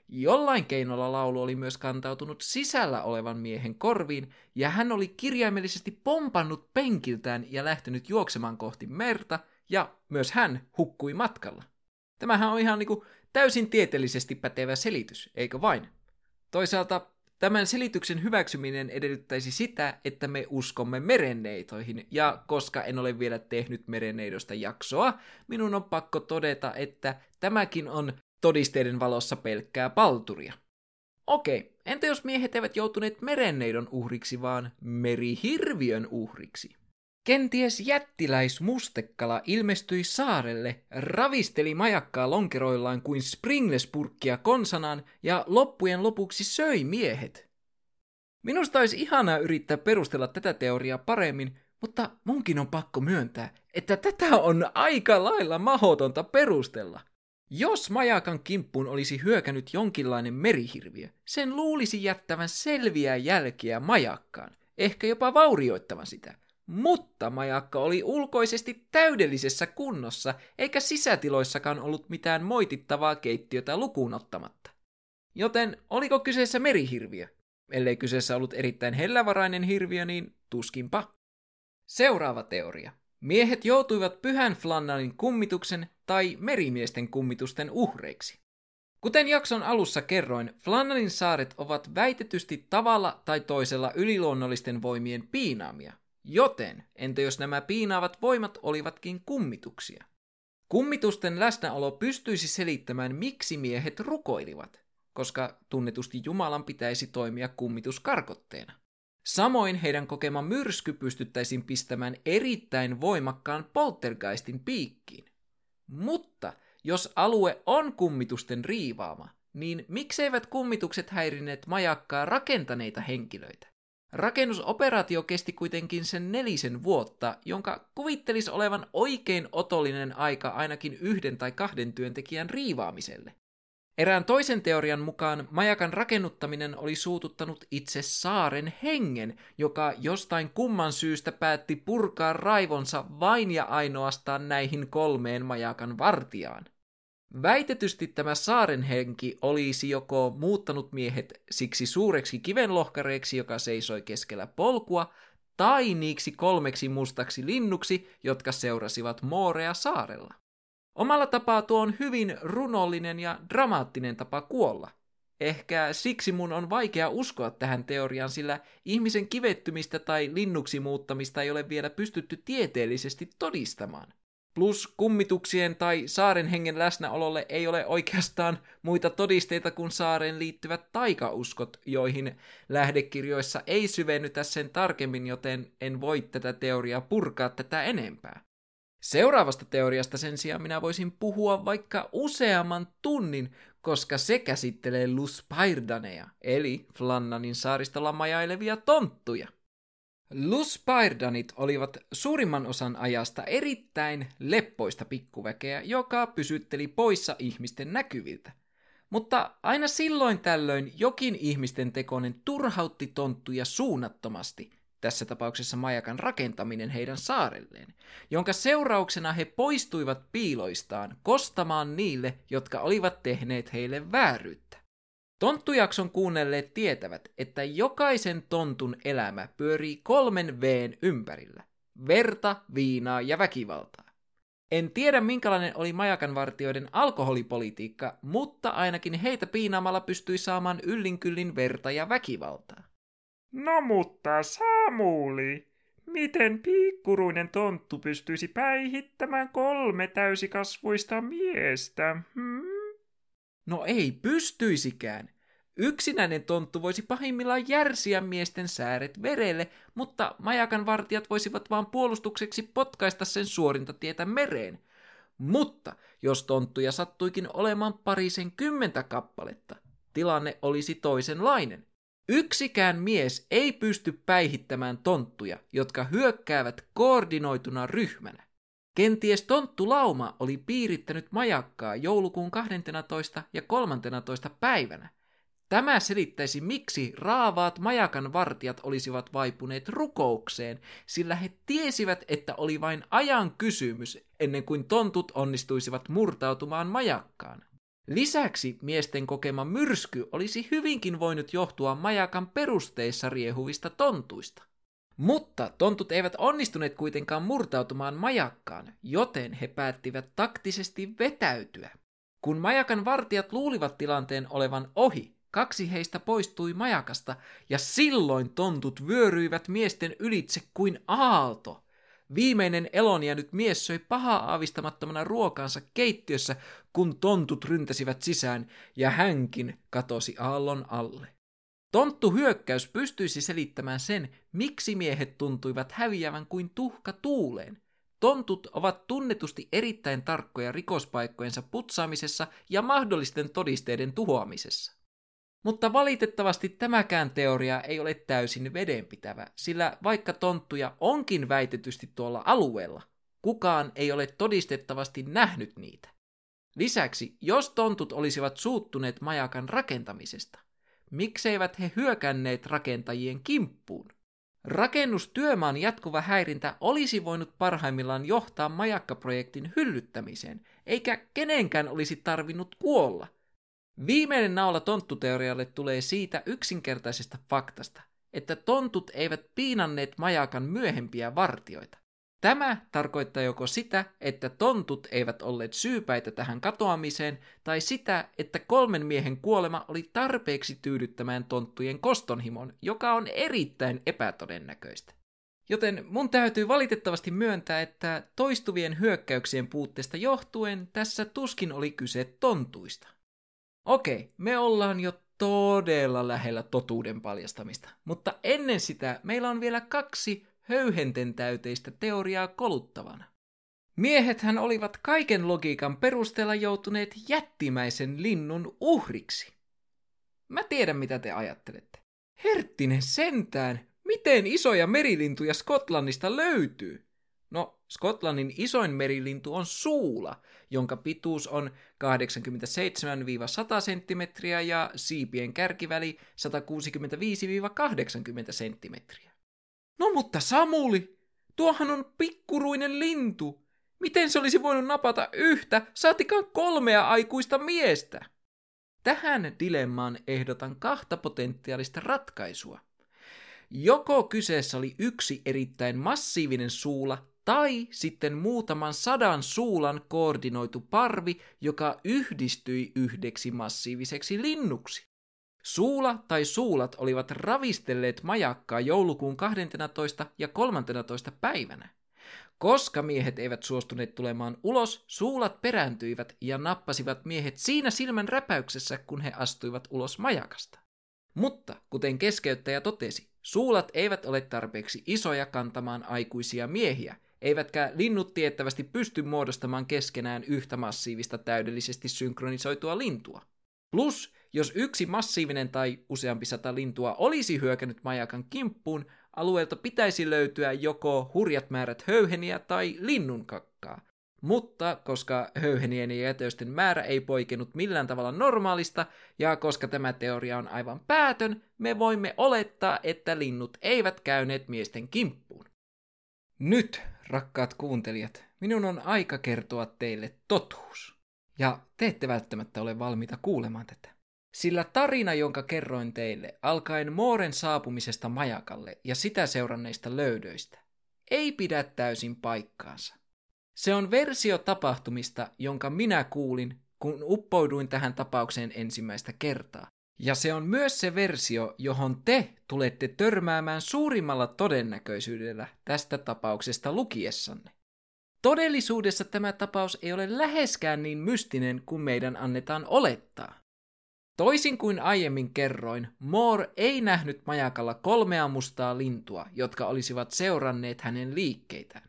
Jollain keinolla laulu oli myös kantautunut sisällä olevan miehen korviin, ja hän oli kirjaimellisesti pompannut penkiltään ja lähtenyt juoksemaan kohti merta, ja myös hän hukkui matkalla. Tämähän on ihan niinku täysin tieteellisesti pätevä selitys, eikö vain? Toisaalta Tämän selityksen hyväksyminen edellyttäisi sitä, että me uskomme merenneitoihin, ja koska en ole vielä tehnyt merenneidosta jaksoa, minun on pakko todeta, että tämäkin on todisteiden valossa pelkkää palturia. Okei, entä jos miehet eivät joutuneet merenneidon uhriksi, vaan merihirviön uhriksi? Kenties jättiläismustekala ilmestyi saarelle, ravisteli majakkaa lonkeroillaan kuin springlespurkkia konsanaan ja loppujen lopuksi söi miehet. Minusta olisi ihanaa yrittää perustella tätä teoriaa paremmin, mutta munkin on pakko myöntää, että tätä on aika lailla mahotonta perustella. Jos majakan kimppuun olisi hyökännyt jonkinlainen merihirviö, sen luulisi jättävän selviä jälkiä majakkaan, ehkä jopa vaurioittavan sitä – mutta majakka oli ulkoisesti täydellisessä kunnossa, eikä sisätiloissakaan ollut mitään moitittavaa keittiötä lukuun ottamatta. Joten oliko kyseessä merihirviö? Ellei kyseessä ollut erittäin hellävarainen hirviö, niin tuskinpa. Seuraava teoria. Miehet joutuivat pyhän Flannanin kummituksen tai merimiesten kummitusten uhreiksi. Kuten jakson alussa kerroin, Flannanin saaret ovat väitetysti tavalla tai toisella yliluonnollisten voimien piinaamia, Joten, entä jos nämä piinaavat voimat olivatkin kummituksia? Kummitusten läsnäolo pystyisi selittämään, miksi miehet rukoilivat, koska tunnetusti Jumalan pitäisi toimia kummituskarkotteena. Samoin heidän kokema myrsky pystyttäisiin pistämään erittäin voimakkaan poltergeistin piikkiin. Mutta jos alue on kummitusten riivaama, niin mikseivät kummitukset häirineet majakkaa rakentaneita henkilöitä? Rakennusoperaatio kesti kuitenkin sen nelisen vuotta, jonka kuvittelisi olevan oikein otollinen aika ainakin yhden tai kahden työntekijän riivaamiselle. Erään toisen teorian mukaan majakan rakennuttaminen oli suututtanut itse saaren hengen, joka jostain kumman syystä päätti purkaa raivonsa vain ja ainoastaan näihin kolmeen majakan vartijaan. Väitetysti tämä saaren henki olisi joko muuttanut miehet siksi suureksi kivenlohkareeksi, joka seisoi keskellä polkua, tai niiksi kolmeksi mustaksi linnuksi, jotka seurasivat Moorea saarella. Omalla tapaa tuo on hyvin runollinen ja dramaattinen tapa kuolla. Ehkä siksi mun on vaikea uskoa tähän teoriaan, sillä ihmisen kivettymistä tai linnuksi muuttamista ei ole vielä pystytty tieteellisesti todistamaan. Plus kummituksien tai saaren hengen läsnäololle ei ole oikeastaan muita todisteita kuin saareen liittyvät taikauskot, joihin lähdekirjoissa ei syvennytä sen tarkemmin, joten en voi tätä teoriaa purkaa tätä enempää. Seuraavasta teoriasta sen sijaan minä voisin puhua vaikka useamman tunnin, koska se käsittelee Luspairdania, eli Flannanin saaristolla majailevia tonttuja. Luspairdanit olivat suurimman osan ajasta erittäin leppoista pikkuväkeä, joka pysytteli poissa ihmisten näkyviltä. Mutta aina silloin tällöin jokin ihmisten tekonen turhautti tonttuja suunnattomasti, tässä tapauksessa majakan rakentaminen heidän saarelleen, jonka seurauksena he poistuivat piiloistaan kostamaan niille, jotka olivat tehneet heille vääryyttä. Tonttujakson kuunnelleet tietävät, että jokaisen tontun elämä pyörii kolmen Vn ympärillä. Verta, viinaa ja väkivaltaa. En tiedä minkälainen oli majakanvartijoiden alkoholipolitiikka, mutta ainakin heitä piinaamalla pystyi saamaan yllinkyllin verta ja väkivaltaa. No mutta Samuli, miten piikkuruinen tonttu pystyisi päihittämään kolme täysikasvuista miestä? Hmm? No ei pystyisikään. Yksinäinen tonttu voisi pahimmillaan järsiä miesten sääret verelle, mutta majakan vartijat voisivat vaan puolustukseksi potkaista sen suorinta tietä mereen. Mutta jos tonttuja sattuikin olemaan parisen kymmentä kappaletta, tilanne olisi toisenlainen. Yksikään mies ei pysty päihittämään tonttuja, jotka hyökkäävät koordinoituna ryhmänä. Kenties tonttulauma oli piirittänyt majakkaa joulukuun 12. ja 13. päivänä. Tämä selittäisi, miksi raavaat majakan vartijat olisivat vaipuneet rukoukseen, sillä he tiesivät, että oli vain ajan kysymys ennen kuin tontut onnistuisivat murtautumaan majakkaan. Lisäksi miesten kokema myrsky olisi hyvinkin voinut johtua majakan perusteissa riehuvista tontuista. Mutta tontut eivät onnistuneet kuitenkaan murtautumaan majakkaan, joten he päättivät taktisesti vetäytyä. Kun majakan vartijat luulivat tilanteen olevan ohi, kaksi heistä poistui majakasta, ja silloin tontut vyöryivät miesten ylitse kuin aalto. Viimeinen elon jäänyt mies söi pahaa aavistamattomana ruokaansa keittiössä, kun tontut ryntäsivät sisään, ja hänkin katosi aallon alle. Tonttu hyökkäys pystyisi selittämään sen, miksi miehet tuntuivat häviävän kuin tuhka tuuleen. Tontut ovat tunnetusti erittäin tarkkoja rikospaikkojensa putsaamisessa ja mahdollisten todisteiden tuhoamisessa. Mutta valitettavasti tämäkään teoria ei ole täysin vedenpitävä, sillä vaikka tonttuja onkin väitetysti tuolla alueella, kukaan ei ole todistettavasti nähnyt niitä. Lisäksi, jos tontut olisivat suuttuneet majakan rakentamisesta, mikseivät he hyökänneet rakentajien kimppuun? Rakennustyömaan jatkuva häirintä olisi voinut parhaimmillaan johtaa majakkaprojektin hyllyttämiseen, eikä kenenkään olisi tarvinnut kuolla. Viimeinen naula tonttuteorialle tulee siitä yksinkertaisesta faktasta, että tontut eivät piinanneet majakan myöhempiä vartioita. Tämä tarkoittaa joko sitä, että tontut eivät olleet syypäitä tähän katoamiseen, tai sitä, että kolmen miehen kuolema oli tarpeeksi tyydyttämään tonttujen kostonhimon, joka on erittäin epätodennäköistä. Joten mun täytyy valitettavasti myöntää, että toistuvien hyökkäyksien puutteesta johtuen tässä tuskin oli kyse tontuista. Okei, me ollaan jo todella lähellä totuuden paljastamista, mutta ennen sitä meillä on vielä kaksi höyhenten täyteistä teoriaa koluttavana. Miehethän olivat kaiken logiikan perusteella joutuneet jättimäisen linnun uhriksi. Mä tiedän, mitä te ajattelette. Herttinen sentään, miten isoja merilintuja Skotlannista löytyy? No, Skotlannin isoin merilintu on suula, jonka pituus on 87-100 cm ja siipien kärkiväli 165-80 cm. No mutta Samuli, tuohan on pikkuruinen lintu. Miten se olisi voinut napata yhtä, saatikaan kolmea aikuista miestä? Tähän dilemmaan ehdotan kahta potentiaalista ratkaisua. Joko kyseessä oli yksi erittäin massiivinen suula, tai sitten muutaman sadan suulan koordinoitu parvi, joka yhdistyi yhdeksi massiiviseksi linnuksi. Suula tai suulat olivat ravistelleet majakkaa joulukuun 12. ja 13. päivänä. Koska miehet eivät suostuneet tulemaan ulos, suulat perääntyivät ja nappasivat miehet siinä silmän räpäyksessä, kun he astuivat ulos majakasta. Mutta, kuten keskeyttäjä totesi, suulat eivät ole tarpeeksi isoja kantamaan aikuisia miehiä, eivätkä linnut tiettävästi pysty muodostamaan keskenään yhtä massiivista täydellisesti synkronisoitua lintua. Plus, jos yksi massiivinen tai useampi sata lintua olisi hyökännyt majakan kimppuun, alueelta pitäisi löytyä joko hurjat määrät höyheniä tai linnunkakkaa. Mutta koska höyhenien ja jätösten määrä ei poikennut millään tavalla normaalista, ja koska tämä teoria on aivan päätön, me voimme olettaa, että linnut eivät käyneet miesten kimppuun. Nyt, rakkaat kuuntelijat, minun on aika kertoa teille totuus. Ja te ette välttämättä ole valmiita kuulemaan tätä. Sillä tarina, jonka kerroin teille, alkaen Mooren saapumisesta majakalle ja sitä seuranneista löydöistä, ei pidä täysin paikkaansa. Se on versio tapahtumista, jonka minä kuulin, kun uppouduin tähän tapaukseen ensimmäistä kertaa. Ja se on myös se versio, johon te tulette törmäämään suurimmalla todennäköisyydellä tästä tapauksesta lukiessanne. Todellisuudessa tämä tapaus ei ole läheskään niin mystinen kuin meidän annetaan olettaa. Toisin kuin aiemmin kerroin, Moore ei nähnyt majakalla kolmea mustaa lintua, jotka olisivat seuranneet hänen liikkeitään.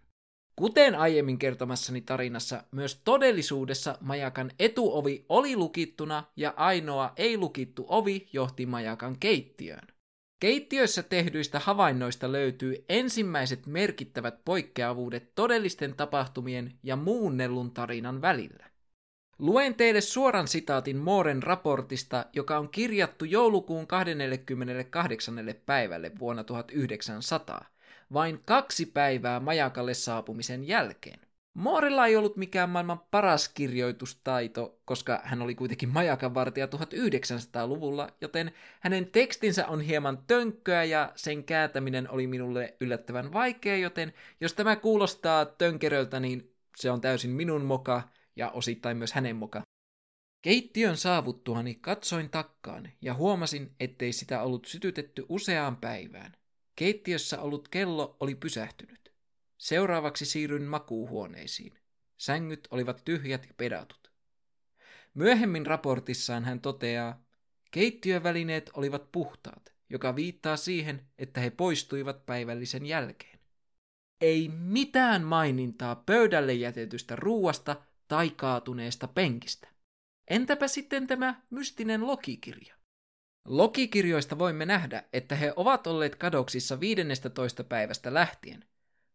Kuten aiemmin kertomassani tarinassa, myös todellisuudessa majakan etuovi oli lukittuna ja ainoa ei-lukittu ovi johti majakan keittiöön. Keittiössä tehdyistä havainnoista löytyy ensimmäiset merkittävät poikkeavuudet todellisten tapahtumien ja muunnellun tarinan välillä. Luen teille suoran sitaatin Mooren raportista, joka on kirjattu joulukuun 28. päivälle vuonna 1900, vain kaksi päivää majakalle saapumisen jälkeen. Moorella ei ollut mikään maailman paras kirjoitustaito, koska hän oli kuitenkin majakan vartija 1900-luvulla, joten hänen tekstinsä on hieman tönkköä ja sen kääntäminen oli minulle yllättävän vaikea, joten jos tämä kuulostaa tönkeröltä, niin se on täysin minun moka, ja osittain myös hänen mukaan. Keittiön saavuttuani katsoin takkaan ja huomasin, ettei sitä ollut sytytetty useaan päivään. Keittiössä ollut kello oli pysähtynyt. Seuraavaksi siirryin makuuhuoneisiin. Sängyt olivat tyhjät ja pedatut. Myöhemmin raportissaan hän toteaa, keittiövälineet olivat puhtaat, joka viittaa siihen, että he poistuivat päivällisen jälkeen. Ei mitään mainintaa pöydälle jätetystä ruuasta tai kaatuneesta penkistä. Entäpä sitten tämä mystinen lokikirja? Lokikirjoista voimme nähdä, että he ovat olleet kadoksissa 15. päivästä lähtien.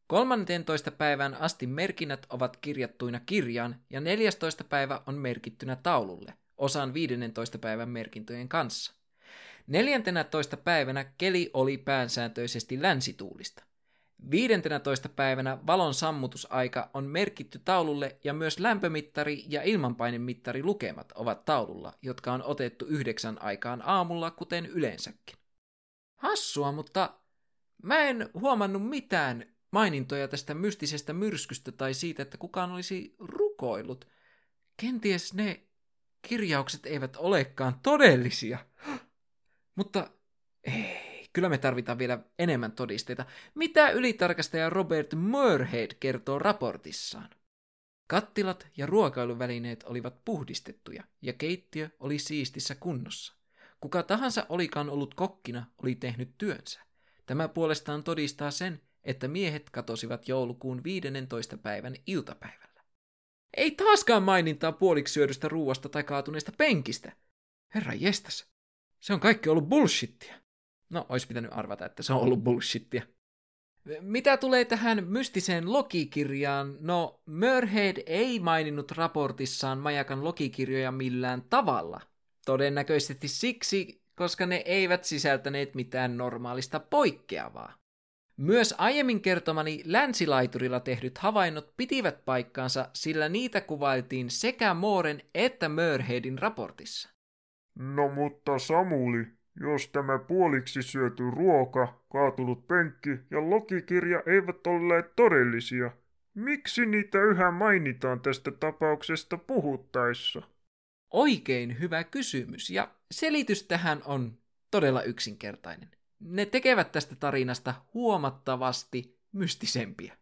13. päivän asti merkinnät ovat kirjattuina kirjaan ja 14. päivä on merkittynä taululle, osan 15. päivän merkintöjen kanssa. 14. päivänä keli oli päänsääntöisesti länsituulista. 15. päivänä valon sammutusaika on merkitty taululle ja myös lämpömittari ja ilmanpainemittari lukemat ovat taululla, jotka on otettu yhdeksän aikaan aamulla, kuten yleensäkin. Hassua, mutta mä en huomannut mitään mainintoja tästä mystisestä myrskystä tai siitä, että kukaan olisi rukoillut. Kenties ne kirjaukset eivät olekaan todellisia. *gasps* Mutta ei, kyllä me tarvitaan vielä enemmän todisteita. Mitä ylitarkastaja Robert Moorhead kertoo raportissaan? Kattilat ja ruokailuvälineet olivat puhdistettuja ja keittiö oli siistissä kunnossa. Kuka tahansa olikaan ollut kokkina, oli tehnyt työnsä. Tämä puolestaan todistaa sen, että miehet katosivat joulukuun 15. päivän iltapäivällä. Ei taaskaan mainintaa puoliksi syödystä ruuasta tai kaatuneesta penkistä. Herra jestas, se on kaikki ollut bullshittia. No, olisi pitänyt arvata, että se on ollut bullshittia. Mitä tulee tähän mystiseen logikirjaan, no Mörhead ei maininnut raportissaan majakan logikirjoja millään tavalla. Todennäköisesti siksi, koska ne eivät sisältäneet mitään normaalista poikkeavaa. Myös aiemmin kertomani länsilaiturilla tehdyt havainnot pitivät paikkaansa, sillä niitä kuvailtiin sekä Mooren että Mörheadin raportissa. No mutta Samuli, jos tämä puoliksi syöty ruoka, kaatunut penkki ja logikirja eivät olleet todellisia, miksi niitä yhä mainitaan tästä tapauksesta puhuttaessa? Oikein hyvä kysymys, ja selitys tähän on todella yksinkertainen. Ne tekevät tästä tarinasta huomattavasti mystisempiä.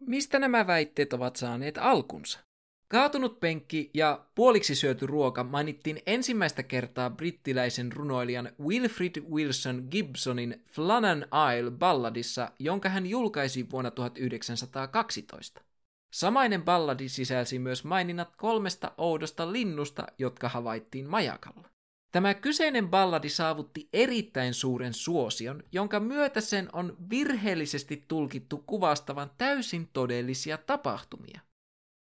Mistä nämä väitteet ovat saaneet alkunsa? Kaatunut penkki ja puoliksi syöty ruoka mainittiin ensimmäistä kertaa brittiläisen runoilijan Wilfrid Wilson Gibsonin Flannan Isle balladissa, jonka hän julkaisi vuonna 1912. Samainen balladi sisälsi myös maininnat kolmesta oudosta linnusta, jotka havaittiin majakalla. Tämä kyseinen balladi saavutti erittäin suuren suosion, jonka myötä sen on virheellisesti tulkittu kuvastavan täysin todellisia tapahtumia.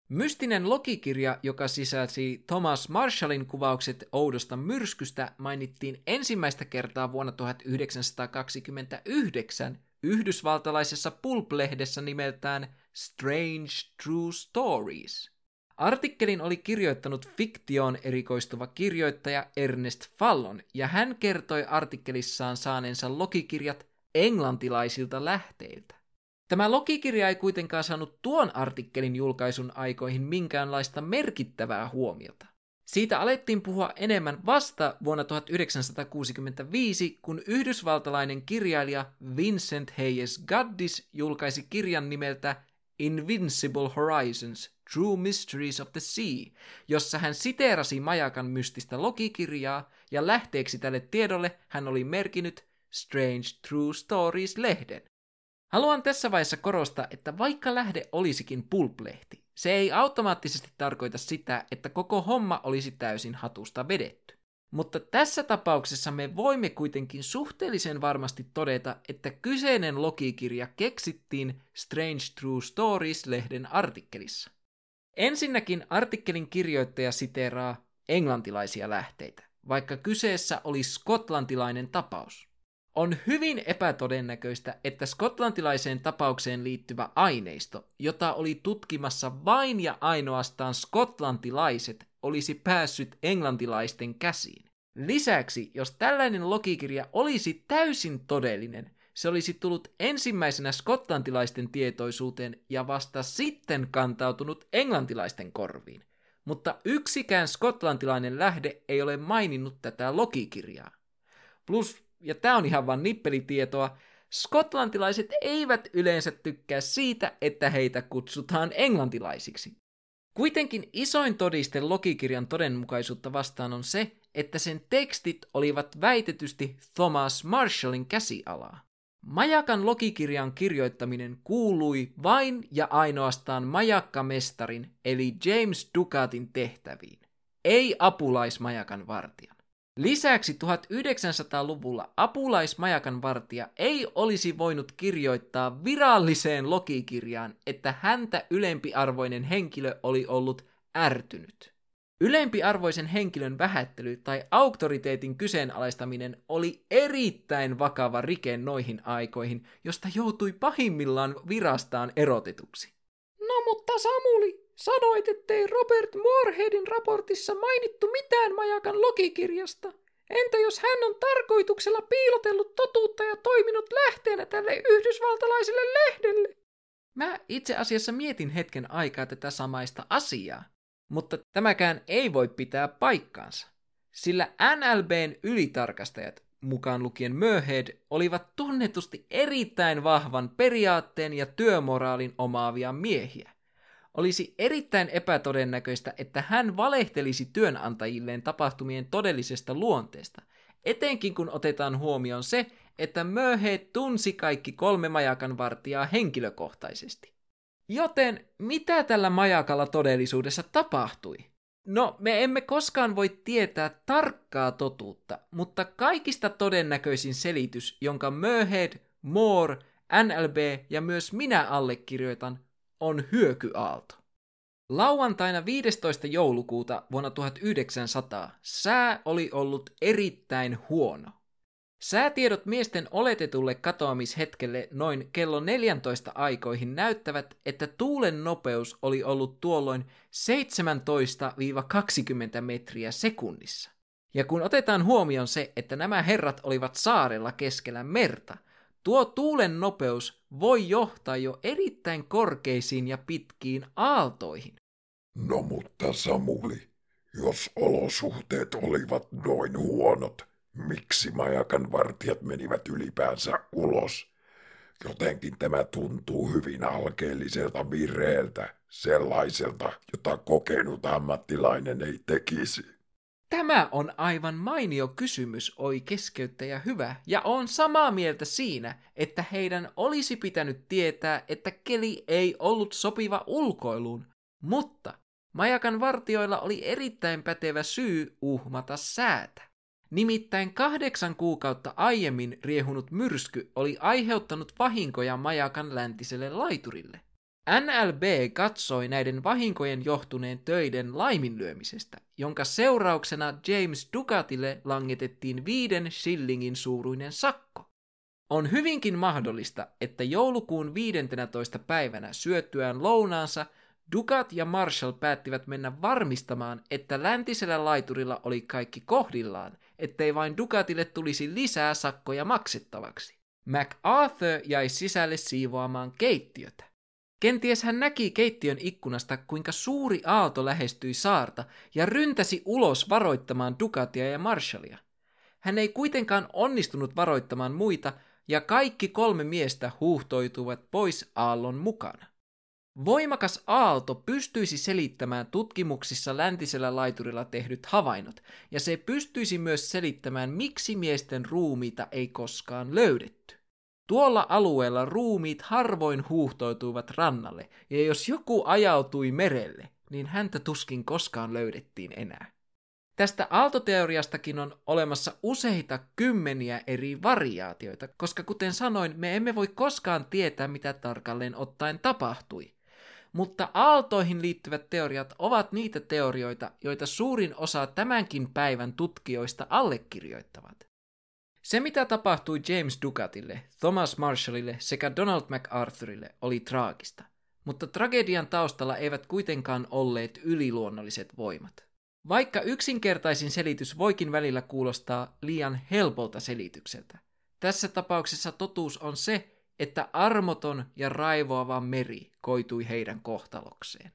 Mystinen logikirja, joka sisälsi Thomas Marshallin kuvaukset oudosta myrskystä, mainittiin ensimmäistä kertaa vuonna 1929 yhdysvaltalaisessa pulp-lehdessä nimeltään Strange True Stories. Artikkelin oli kirjoittanut fiktioon erikoistuva kirjoittaja Ernest Fallon, ja hän kertoi artikkelissaan saaneensa logikirjat englantilaisilta lähteiltä. Tämä logikirja ei kuitenkaan saanut tuon artikkelin julkaisun aikoihin minkäänlaista merkittävää huomiota. Siitä alettiin puhua enemmän vasta vuonna 1965, kun yhdysvaltalainen kirjailija Vincent Hayes Gaddis julkaisi kirjan nimeltä Invincible Horizons, True Mysteries of the Sea, jossa hän siteerasi majakan mystistä logikirjaa ja lähteeksi tälle tiedolle hän oli merkinyt Strange True Stories-lehden. Haluan tässä vaiheessa korostaa, että vaikka lähde olisikin pulplehti, se ei automaattisesti tarkoita sitä, että koko homma olisi täysin hatusta vedetty. Mutta tässä tapauksessa me voimme kuitenkin suhteellisen varmasti todeta, että kyseinen logikirja keksittiin Strange True Stories-lehden artikkelissa. Ensinnäkin artikkelin kirjoittaja siteraa englantilaisia lähteitä, vaikka kyseessä oli skotlantilainen tapaus. On hyvin epätodennäköistä, että skotlantilaiseen tapaukseen liittyvä aineisto, jota oli tutkimassa vain ja ainoastaan skotlantilaiset, olisi päässyt englantilaisten käsiin. Lisäksi, jos tällainen logikirja olisi täysin todellinen, se olisi tullut ensimmäisenä skotlantilaisten tietoisuuteen ja vasta sitten kantautunut englantilaisten korviin. mutta yksikään skotlantilainen lähde ei ole maininnut tätä logikirjaa. Plus, ja tämä on ihan vain nippelitietoa, skotlantilaiset eivät yleensä tykkää siitä, että heitä kutsutaan englantilaisiksi. Kuitenkin isoin todiste logikirjan todenmukaisuutta vastaan on se, että sen tekstit olivat väitetysti Thomas Marshallin käsialaa. Majakan logikirjan kirjoittaminen kuului vain ja ainoastaan majakkamestarin eli James Ducatin tehtäviin, ei apulaismajakan vartijan. Lisäksi 1900-luvulla apulaismajakan vartija ei olisi voinut kirjoittaa viralliseen logikirjaan, että häntä ylempiarvoinen henkilö oli ollut ärtynyt. Ylempiarvoisen henkilön vähättely tai auktoriteetin kyseenalaistaminen oli erittäin vakava rike noihin aikoihin, josta joutui pahimmillaan virastaan erotetuksi. No mutta Samuli, sanoit, ettei Robert Moorheadin raportissa mainittu mitään majakan logikirjasta. Entä jos hän on tarkoituksella piilotellut totuutta ja toiminut lähteenä tälle yhdysvaltalaiselle lehdelle? Mä itse asiassa mietin hetken aikaa tätä samaista asiaa. Mutta tämäkään ei voi pitää paikkaansa, sillä NLBn ylitarkastajat, mukaan lukien Möhed, olivat tunnetusti erittäin vahvan periaatteen ja työmoraalin omaavia miehiä. Olisi erittäin epätodennäköistä, että hän valehtelisi työnantajilleen tapahtumien todellisesta luonteesta, etenkin kun otetaan huomioon se, että Möhed tunsi kaikki kolme majakan vartijaa henkilökohtaisesti. Joten mitä tällä majakalla todellisuudessa tapahtui? No, me emme koskaan voi tietää tarkkaa totuutta, mutta kaikista todennäköisin selitys, jonka Möhed, Moore, NLB ja myös minä allekirjoitan, on hyökyaalto. Lauantaina 15. joulukuuta vuonna 1900 sää oli ollut erittäin huono. Säätiedot miesten oletetulle katoamishetkelle noin kello 14 aikoihin näyttävät, että tuulen nopeus oli ollut tuolloin 17-20 metriä sekunnissa. Ja kun otetaan huomioon se, että nämä herrat olivat saarella keskellä merta, tuo tuulen nopeus voi johtaa jo erittäin korkeisiin ja pitkiin aaltoihin. No mutta Samuli, jos olosuhteet olivat noin huonot, miksi majakan vartijat menivät ylipäänsä ulos. Jotenkin tämä tuntuu hyvin alkeelliselta virheeltä, sellaiselta, jota kokenut ammattilainen ei tekisi. Tämä on aivan mainio kysymys, oi keskeyttäjä hyvä, ja on samaa mieltä siinä, että heidän olisi pitänyt tietää, että keli ei ollut sopiva ulkoiluun, mutta majakan vartioilla oli erittäin pätevä syy uhmata säätä. Nimittäin kahdeksan kuukautta aiemmin riehunut myrsky oli aiheuttanut vahinkoja majakan läntiselle laiturille. NLB katsoi näiden vahinkojen johtuneen töiden laiminlyömisestä, jonka seurauksena James Ducatille langetettiin viiden shillingin suuruinen sakko. On hyvinkin mahdollista, että joulukuun 15. päivänä syötyään lounaansa Ducat ja Marshall päättivät mennä varmistamaan, että läntisellä laiturilla oli kaikki kohdillaan, ettei vain Ducatille tulisi lisää sakkoja maksettavaksi. MacArthur jäi sisälle siivoamaan keittiötä. Kenties hän näki keittiön ikkunasta, kuinka suuri aalto lähestyi saarta ja ryntäsi ulos varoittamaan Ducatia ja Marshallia. Hän ei kuitenkaan onnistunut varoittamaan muita, ja kaikki kolme miestä huuhtoituvat pois aallon mukana. Voimakas aalto pystyisi selittämään tutkimuksissa läntisellä laiturilla tehdyt havainnot, ja se pystyisi myös selittämään, miksi miesten ruumiita ei koskaan löydetty. Tuolla alueella ruumiit harvoin huuhtoutuivat rannalle, ja jos joku ajautui merelle, niin häntä tuskin koskaan löydettiin enää. Tästä aaltoteoriastakin on olemassa useita kymmeniä eri variaatioita, koska kuten sanoin, me emme voi koskaan tietää, mitä tarkalleen ottaen tapahtui. Mutta aaltoihin liittyvät teoriat ovat niitä teorioita, joita suurin osa tämänkin päivän tutkijoista allekirjoittavat. Se, mitä tapahtui James Ducatille, Thomas Marshallille sekä Donald MacArthurille, oli traagista. Mutta tragedian taustalla eivät kuitenkaan olleet yliluonnolliset voimat. Vaikka yksinkertaisin selitys voikin välillä kuulostaa liian helpolta selitykseltä, tässä tapauksessa totuus on se, että armoton ja raivoava meri koitui heidän kohtalokseen.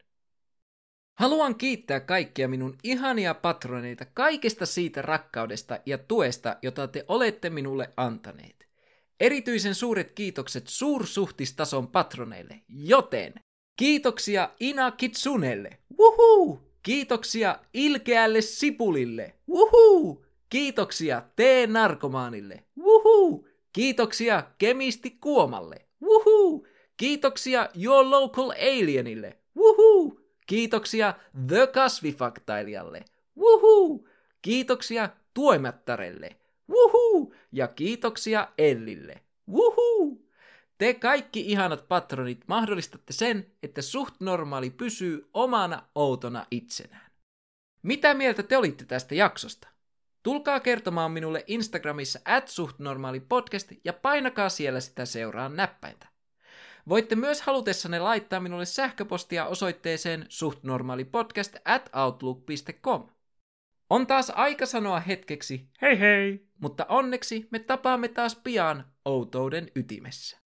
Haluan kiittää kaikkia minun ihania patroneita kaikesta siitä rakkaudesta ja tuesta, jota te olette minulle antaneet. Erityisen suuret kiitokset suursuhtistason patroneille, joten kiitoksia Ina Kitsunelle, wuhuu! Kiitoksia ilkeälle sipulille, wuhuu! Kiitoksia T-narkomaanille! Kiitoksia kemisti Kuomalle, wuhuu! Kiitoksia Your Local Alienille, wuhuu! Kiitoksia The Kasvifaktailijalle, wuhuu! Kiitoksia Tuomättärelle, wuhuu! Ja kiitoksia Ellille, wuhuu! Te kaikki ihanat patronit mahdollistatte sen, että suht normaali pysyy omana outona itsenään. Mitä mieltä te olitte tästä jaksosta? Tulkaa kertomaan minulle Instagramissa at suhtnormaalipodcast ja painakaa siellä sitä seuraan näppäintä. Voitte myös halutessanne laittaa minulle sähköpostia osoitteeseen suhtnormaalipodcast at outlook.com. On taas aika sanoa hetkeksi hei hei, mutta onneksi me tapaamme taas pian outouden ytimessä.